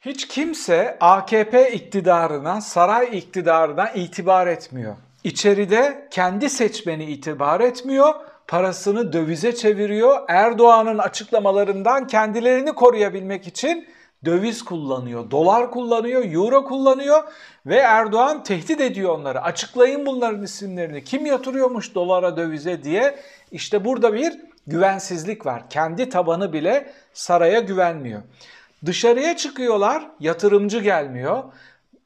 Hiç kimse AKP iktidarına, saray iktidarına itibar etmiyor. İçeride kendi seçmeni itibar etmiyor, parasını dövize çeviriyor. Erdoğan'ın açıklamalarından kendilerini koruyabilmek için döviz kullanıyor, dolar kullanıyor, euro kullanıyor ve Erdoğan tehdit ediyor onları. Açıklayın bunların isimlerini. Kim yatırıyormuş dolara, dövize diye. İşte burada bir güvensizlik var. Kendi tabanı bile saraya güvenmiyor. Dışarıya çıkıyorlar, yatırımcı gelmiyor.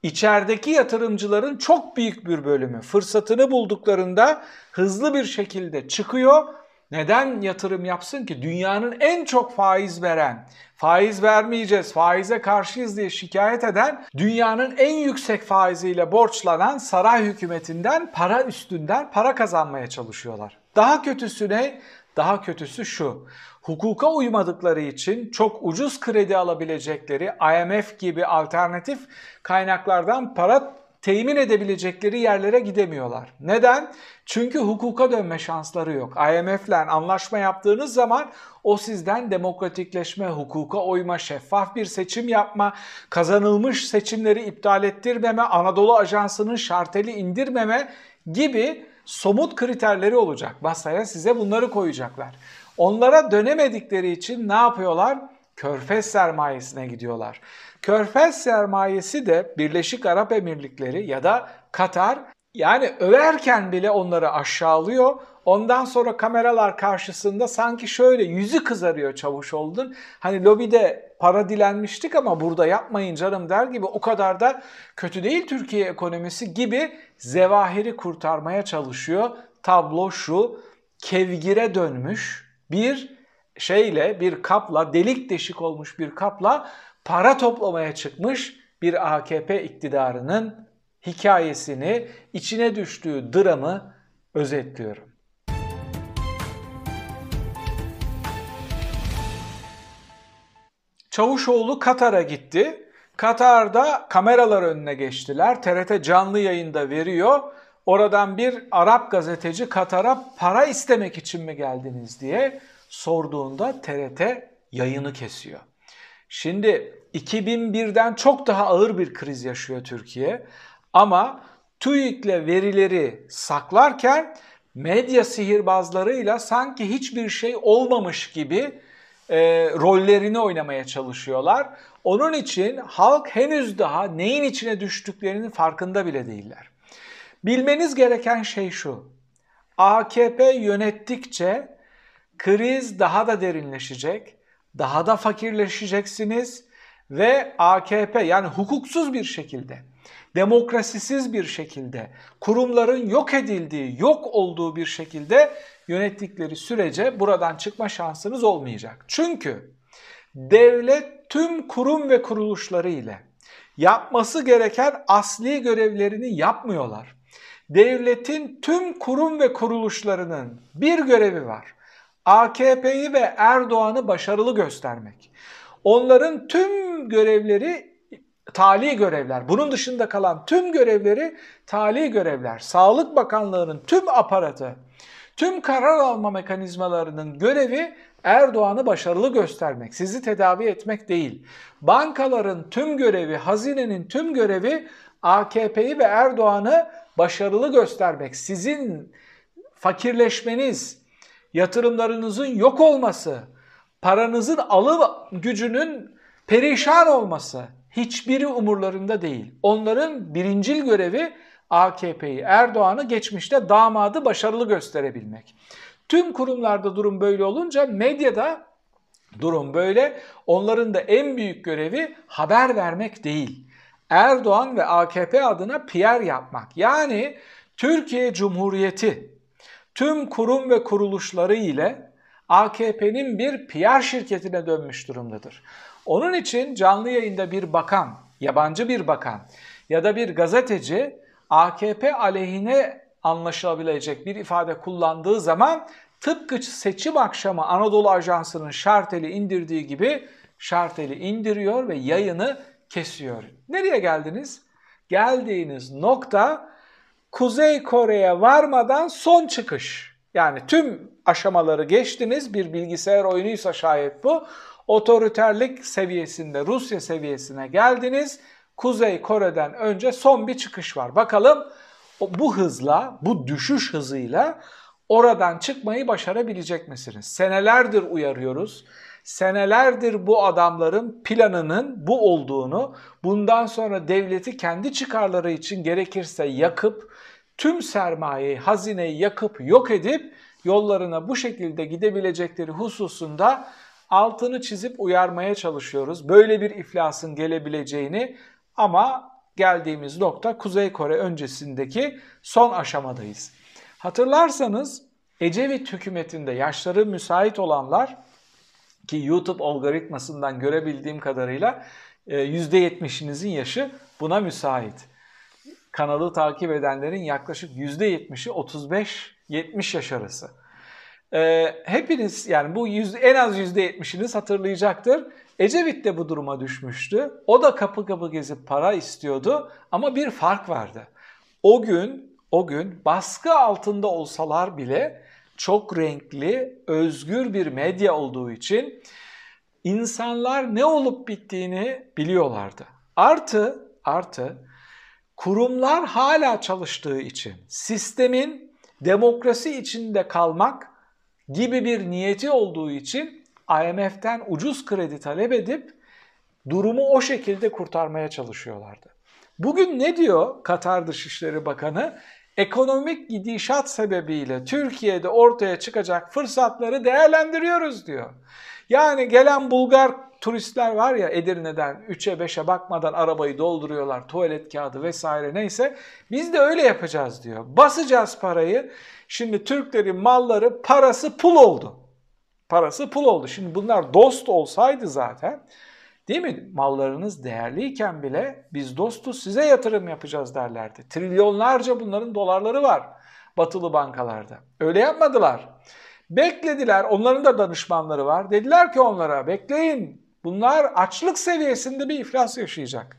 İçerideki yatırımcıların çok büyük bir bölümü fırsatını bulduklarında hızlı bir şekilde çıkıyor. Neden yatırım yapsın ki? Dünyanın en çok faiz veren, faiz vermeyeceğiz, faize karşıyız diye şikayet eden, dünyanın en yüksek faiziyle borçlanan saray hükümetinden para üstünden para kazanmaya çalışıyorlar. Daha kötüsü ne? Daha kötüsü şu hukuka uymadıkları için çok ucuz kredi alabilecekleri IMF gibi alternatif kaynaklardan para temin edebilecekleri yerlere gidemiyorlar. Neden? Çünkü hukuka dönme şansları yok. IMF'le anlaşma yaptığınız zaman o sizden demokratikleşme, hukuka uyma, şeffaf bir seçim yapma, kazanılmış seçimleri iptal ettirmeme, Anadolu Ajansı'nın şarteli indirmeme gibi somut kriterleri olacak. Masaya size bunları koyacaklar. Onlara dönemedikleri için ne yapıyorlar? Körfez sermayesine gidiyorlar. Körfez sermayesi de Birleşik Arap Emirlikleri ya da Katar yani överken bile onları aşağılıyor. Ondan sonra kameralar karşısında sanki şöyle yüzü kızarıyor çavuş oldun. Hani lobide para dilenmiştik ama burada yapmayın canım der gibi o kadar da kötü değil Türkiye ekonomisi gibi zevahiri kurtarmaya çalışıyor. Tablo şu kevgire dönmüş bir şeyle, bir kapla, delik deşik olmuş bir kapla para toplamaya çıkmış bir AKP iktidarının hikayesini, içine düştüğü dramı özetliyorum. Çavuşoğlu Katar'a gitti. Katar'da kameralar önüne geçtiler. TRT canlı yayında veriyor. Oradan bir Arap gazeteci Katar'a para istemek için mi geldiniz diye sorduğunda TRT yayını kesiyor. Şimdi 2001'den çok daha ağır bir kriz yaşıyor Türkiye. Ama TÜİK'le verileri saklarken medya sihirbazlarıyla sanki hiçbir şey olmamış gibi e, rollerini oynamaya çalışıyorlar. Onun için halk henüz daha neyin içine düştüklerinin farkında bile değiller. Bilmeniz gereken şey şu. AKP yönettikçe kriz daha da derinleşecek, daha da fakirleşeceksiniz ve AKP yani hukuksuz bir şekilde, demokrasisiz bir şekilde, kurumların yok edildiği, yok olduğu bir şekilde yönettikleri sürece buradan çıkma şansınız olmayacak. Çünkü devlet tüm kurum ve kuruluşları ile yapması gereken asli görevlerini yapmıyorlar devletin tüm kurum ve kuruluşlarının bir görevi var. AKP'yi ve Erdoğan'ı başarılı göstermek. Onların tüm görevleri tali görevler. Bunun dışında kalan tüm görevleri tali görevler. Sağlık Bakanlığı'nın tüm aparatı, tüm karar alma mekanizmalarının görevi Erdoğan'ı başarılı göstermek, sizi tedavi etmek değil. Bankaların tüm görevi, hazinenin tüm görevi AKP'yi ve Erdoğan'ı başarılı göstermek, sizin fakirleşmeniz, yatırımlarınızın yok olması, paranızın alım gücünün perişan olması hiçbiri umurlarında değil. Onların birincil görevi AKP'yi, Erdoğan'ı geçmişte damadı başarılı gösterebilmek. Tüm kurumlarda durum böyle olunca medyada durum böyle. Onların da en büyük görevi haber vermek değil. Erdoğan ve AKP adına PR yapmak. Yani Türkiye Cumhuriyeti tüm kurum ve kuruluşları ile AKP'nin bir PR şirketine dönmüş durumdadır. Onun için canlı yayında bir bakan, yabancı bir bakan ya da bir gazeteci AKP aleyhine anlaşılabilecek bir ifade kullandığı zaman tıpkı seçim akşamı Anadolu Ajansı'nın şarteli indirdiği gibi şarteli indiriyor ve yayını kesiyor. Nereye geldiniz? Geldiğiniz nokta Kuzey Kore'ye varmadan son çıkış. Yani tüm aşamaları geçtiniz bir bilgisayar oyunuysa şayet bu. Otoriterlik seviyesinde Rusya seviyesine geldiniz. Kuzey Kore'den önce son bir çıkış var. Bakalım bu hızla, bu düşüş hızıyla oradan çıkmayı başarabilecek misiniz? Senelerdir uyarıyoruz. Senelerdir bu adamların planının bu olduğunu, bundan sonra devleti kendi çıkarları için gerekirse yakıp, tüm sermayeyi, hazineyi yakıp yok edip yollarına bu şekilde gidebilecekleri hususunda altını çizip uyarmaya çalışıyoruz. Böyle bir iflasın gelebileceğini ama geldiğimiz nokta Kuzey Kore öncesindeki son aşamadayız. Hatırlarsanız Ecevit hükümetinde yaşları müsait olanlar ki YouTube algoritmasından görebildiğim kadarıyla %70'inizin e, yaşı buna müsait. Kanalı takip edenlerin yaklaşık %70'i 35-70 yaş arası. Ee, hepiniz yani bu en az %70'iniz hatırlayacaktır. Ecevit de bu duruma düşmüştü. O da kapı kapı gezip para istiyordu ama bir fark vardı. O gün o gün baskı altında olsalar bile çok renkli, özgür bir medya olduğu için insanlar ne olup bittiğini biliyorlardı. Artı artı kurumlar hala çalıştığı için sistemin demokrasi içinde kalmak gibi bir niyeti olduğu için IMF'den ucuz kredi talep edip durumu o şekilde kurtarmaya çalışıyorlardı. Bugün ne diyor Katar Dışişleri Bakanı? Ekonomik gidişat sebebiyle Türkiye'de ortaya çıkacak fırsatları değerlendiriyoruz diyor. Yani gelen Bulgar turistler var ya Edirne'den 3'e 5'e bakmadan arabayı dolduruyorlar, tuvalet kağıdı vesaire neyse. Biz de öyle yapacağız diyor. Basacağız parayı. Şimdi Türklerin malları parası pul oldu. Parası pul oldu. Şimdi bunlar dost olsaydı zaten değil mi? Mallarınız değerliyken bile biz dostuz size yatırım yapacağız derlerdi. Trilyonlarca bunların dolarları var batılı bankalarda. Öyle yapmadılar. Beklediler. Onların da danışmanları var. Dediler ki onlara bekleyin. Bunlar açlık seviyesinde bir iflas yaşayacak.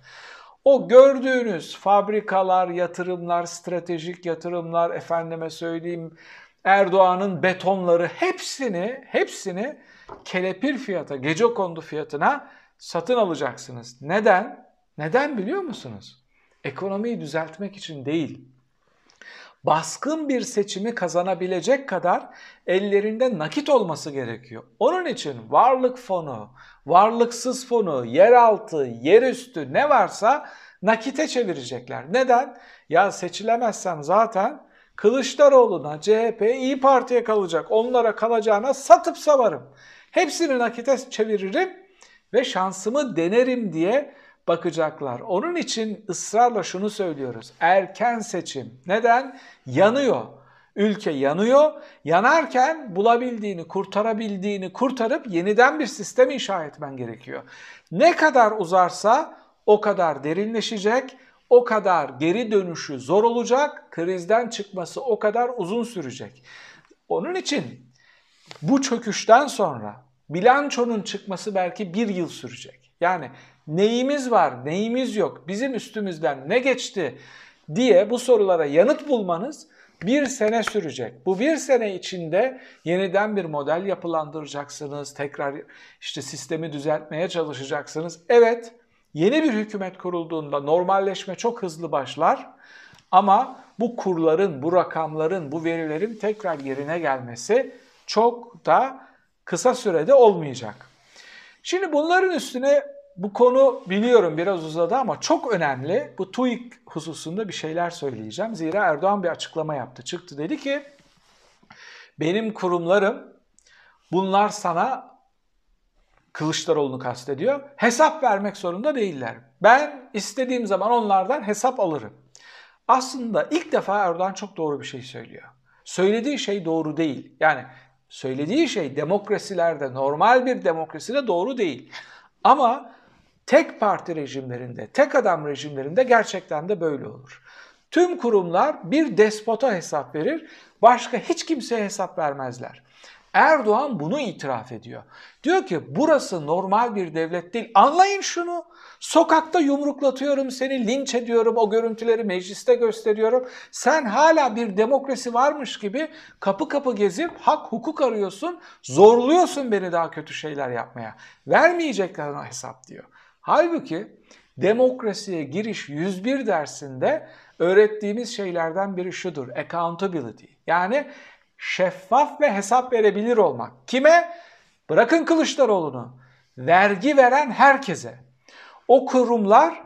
O gördüğünüz fabrikalar, yatırımlar, stratejik yatırımlar, efendime söyleyeyim Erdoğan'ın betonları hepsini, hepsini kelepir fiyata, gece kondu fiyatına satın alacaksınız. Neden? Neden biliyor musunuz? Ekonomiyi düzeltmek için değil. Baskın bir seçimi kazanabilecek kadar ellerinde nakit olması gerekiyor. Onun için varlık fonu, varlıksız fonu, yeraltı, yerüstü ne varsa nakite çevirecekler. Neden? Ya seçilemezsem zaten Kılıçdaroğlu'na, CHP, İyi Parti'ye kalacak. Onlara kalacağına satıp savarım. Hepsini nakite çeviririm ve şansımı denerim diye bakacaklar. Onun için ısrarla şunu söylüyoruz. Erken seçim. Neden? Yanıyor. Ülke yanıyor. Yanarken bulabildiğini, kurtarabildiğini kurtarıp yeniden bir sistem inşa etmen gerekiyor. Ne kadar uzarsa o kadar derinleşecek, o kadar geri dönüşü zor olacak, krizden çıkması o kadar uzun sürecek. Onun için bu çöküşten sonra bilançonun çıkması belki bir yıl sürecek. Yani neyimiz var, neyimiz yok, bizim üstümüzden ne geçti diye bu sorulara yanıt bulmanız bir sene sürecek. Bu bir sene içinde yeniden bir model yapılandıracaksınız. Tekrar işte sistemi düzeltmeye çalışacaksınız. Evet yeni bir hükümet kurulduğunda normalleşme çok hızlı başlar. Ama bu kurların, bu rakamların, bu verilerin tekrar yerine gelmesi çok da kısa sürede olmayacak. Şimdi bunların üstüne bu konu biliyorum biraz uzadı ama çok önemli. Bu TÜİK hususunda bir şeyler söyleyeceğim. Zira Erdoğan bir açıklama yaptı. Çıktı dedi ki benim kurumlarım bunlar sana Kılıçdaroğlu'nu kastediyor. Hesap vermek zorunda değiller. Ben istediğim zaman onlardan hesap alırım. Aslında ilk defa Erdoğan çok doğru bir şey söylüyor. Söylediği şey doğru değil. Yani söylediği şey demokrasilerde, normal bir demokraside doğru değil. Ama tek parti rejimlerinde, tek adam rejimlerinde gerçekten de böyle olur. Tüm kurumlar bir despota hesap verir, başka hiç kimseye hesap vermezler. Erdoğan bunu itiraf ediyor. Diyor ki burası normal bir devlet değil. Anlayın şunu. Sokakta yumruklatıyorum seni, linç ediyorum, o görüntüleri mecliste gösteriyorum. Sen hala bir demokrasi varmış gibi kapı kapı gezip hak hukuk arıyorsun, zorluyorsun beni daha kötü şeyler yapmaya. Vermeyecekler ona hesap diyor. Halbuki demokrasiye giriş 101 dersinde öğrettiğimiz şeylerden biri şudur. Accountability. Yani şeffaf ve hesap verebilir olmak. Kime? Bırakın Kılıçdaroğlu'nu. Vergi veren herkese. O kurumlar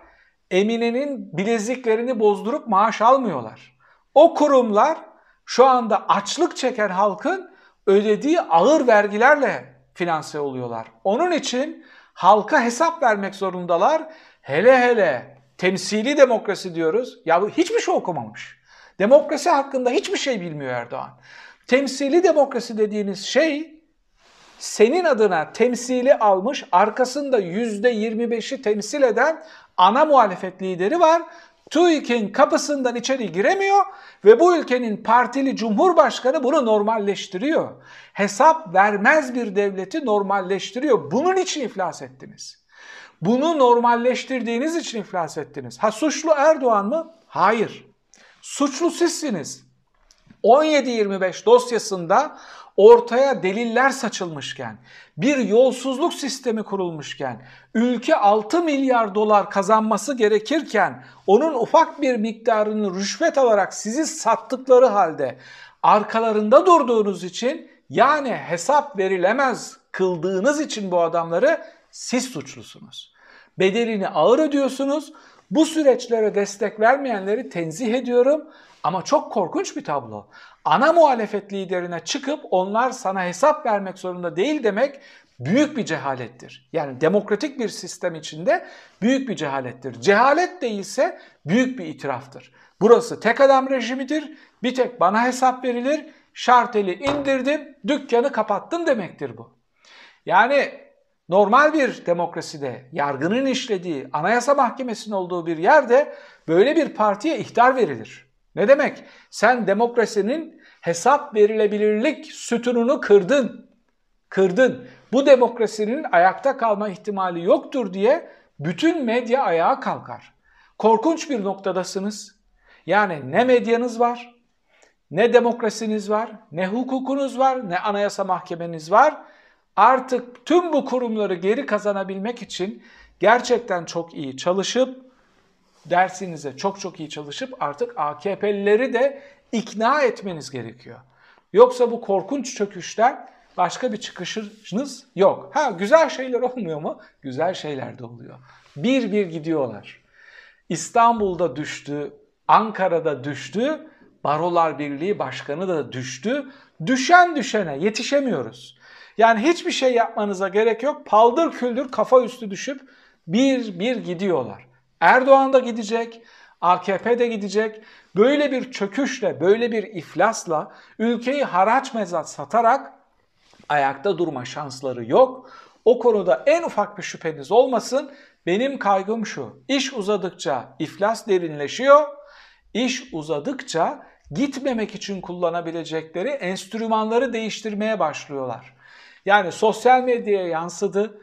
Emine'nin bileziklerini bozdurup maaş almıyorlar. O kurumlar şu anda açlık çeken halkın ödediği ağır vergilerle finanse oluyorlar. Onun için halka hesap vermek zorundalar. Hele hele temsili demokrasi diyoruz. Ya bu hiçbir şey okumamış. Demokrasi hakkında hiçbir şey bilmiyor Erdoğan. Temsili demokrasi dediğiniz şey senin adına temsili almış, arkasında %25'i temsil eden ana muhalefet lideri var. TÜİK'in kapısından içeri giremiyor ve bu ülkenin partili cumhurbaşkanı bunu normalleştiriyor. Hesap vermez bir devleti normalleştiriyor. Bunun için iflas ettiniz. Bunu normalleştirdiğiniz için iflas ettiniz. Ha suçlu Erdoğan mı? Hayır. Suçlu sizsiniz. 17-25 dosyasında ortaya deliller saçılmışken, bir yolsuzluk sistemi kurulmuşken, ülke 6 milyar dolar kazanması gerekirken onun ufak bir miktarını rüşvet alarak sizi sattıkları halde arkalarında durduğunuz için yani hesap verilemez kıldığınız için bu adamları siz suçlusunuz. Bedelini ağır ödüyorsunuz. Bu süreçlere destek vermeyenleri tenzih ediyorum ama çok korkunç bir tablo. Ana muhalefet liderine çıkıp onlar sana hesap vermek zorunda değil demek büyük bir cehalettir. Yani demokratik bir sistem içinde büyük bir cehalettir. Cehalet değilse büyük bir itiraftır. Burası tek adam rejimidir. Bir tek bana hesap verilir. Şarteli indirdim, dükkanı kapattım demektir bu. Yani normal bir demokraside yargının işlediği, anayasa mahkemesinin olduğu bir yerde böyle bir partiye ihtar verilir. Ne demek? Sen demokrasinin hesap verilebilirlik sütununu kırdın. Kırdın. Bu demokrasinin ayakta kalma ihtimali yoktur diye bütün medya ayağa kalkar. Korkunç bir noktadasınız. Yani ne medyanız var, ne demokrasiniz var, ne hukukunuz var, ne anayasa mahkemeniz var. Artık tüm bu kurumları geri kazanabilmek için gerçekten çok iyi çalışıp dersinize çok çok iyi çalışıp artık AKP'lileri de ikna etmeniz gerekiyor. Yoksa bu korkunç çöküşten başka bir çıkışınız yok. Ha güzel şeyler olmuyor mu? Güzel şeyler de oluyor. Bir bir gidiyorlar. İstanbul'da düştü, Ankara'da düştü, Barolar Birliği Başkanı da düştü. Düşen düşene yetişemiyoruz. Yani hiçbir şey yapmanıza gerek yok. Paldır küldür kafa üstü düşüp bir bir gidiyorlar. Erdoğan da gidecek, AKP de gidecek. Böyle bir çöküşle, böyle bir iflasla ülkeyi haraç mezat satarak ayakta durma şansları yok. O konuda en ufak bir şüpheniz olmasın. Benim kaygım şu. İş uzadıkça iflas derinleşiyor. İş uzadıkça gitmemek için kullanabilecekleri enstrümanları değiştirmeye başlıyorlar. Yani sosyal medyaya yansıdı.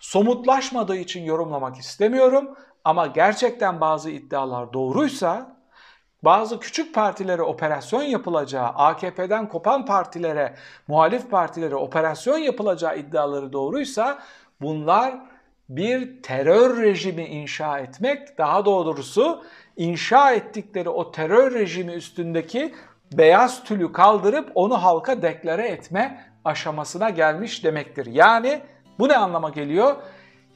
Somutlaşmadığı için yorumlamak istemiyorum ama gerçekten bazı iddialar doğruysa bazı küçük partilere operasyon yapılacağı, AKP'den kopan partilere, muhalif partilere operasyon yapılacağı iddiaları doğruysa bunlar bir terör rejimi inşa etmek, daha doğrusu inşa ettikleri o terör rejimi üstündeki beyaz tülü kaldırıp onu halka deklare etme aşamasına gelmiş demektir. Yani bu ne anlama geliyor?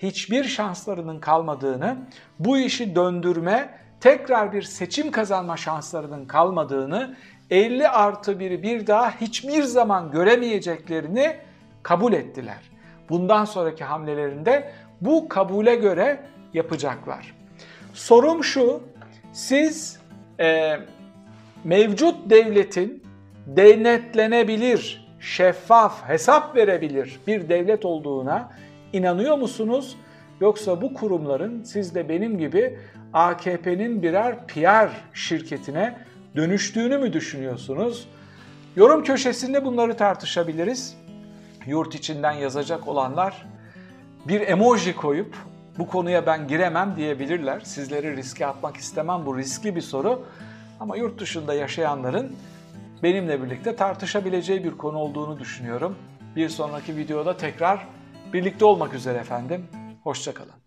hiçbir şanslarının kalmadığını, bu işi döndürme, tekrar bir seçim kazanma şanslarının kalmadığını, 50 artı 1'i bir daha hiçbir zaman göremeyeceklerini kabul ettiler. Bundan sonraki hamlelerinde bu kabule göre yapacaklar. Sorum şu, siz e, mevcut devletin denetlenebilir, şeffaf, hesap verebilir bir devlet olduğuna inanıyor musunuz? Yoksa bu kurumların siz de benim gibi AKP'nin birer PR şirketine dönüştüğünü mü düşünüyorsunuz? Yorum köşesinde bunları tartışabiliriz. yurt içinden yazacak olanlar bir emoji koyup bu konuya ben giremem diyebilirler. Sizleri riske atmak istemem. Bu riskli bir soru. Ama yurt dışında yaşayanların benimle birlikte tartışabileceği bir konu olduğunu düşünüyorum. Bir sonraki videoda tekrar birlikte olmak üzere efendim. Hoşçakalın.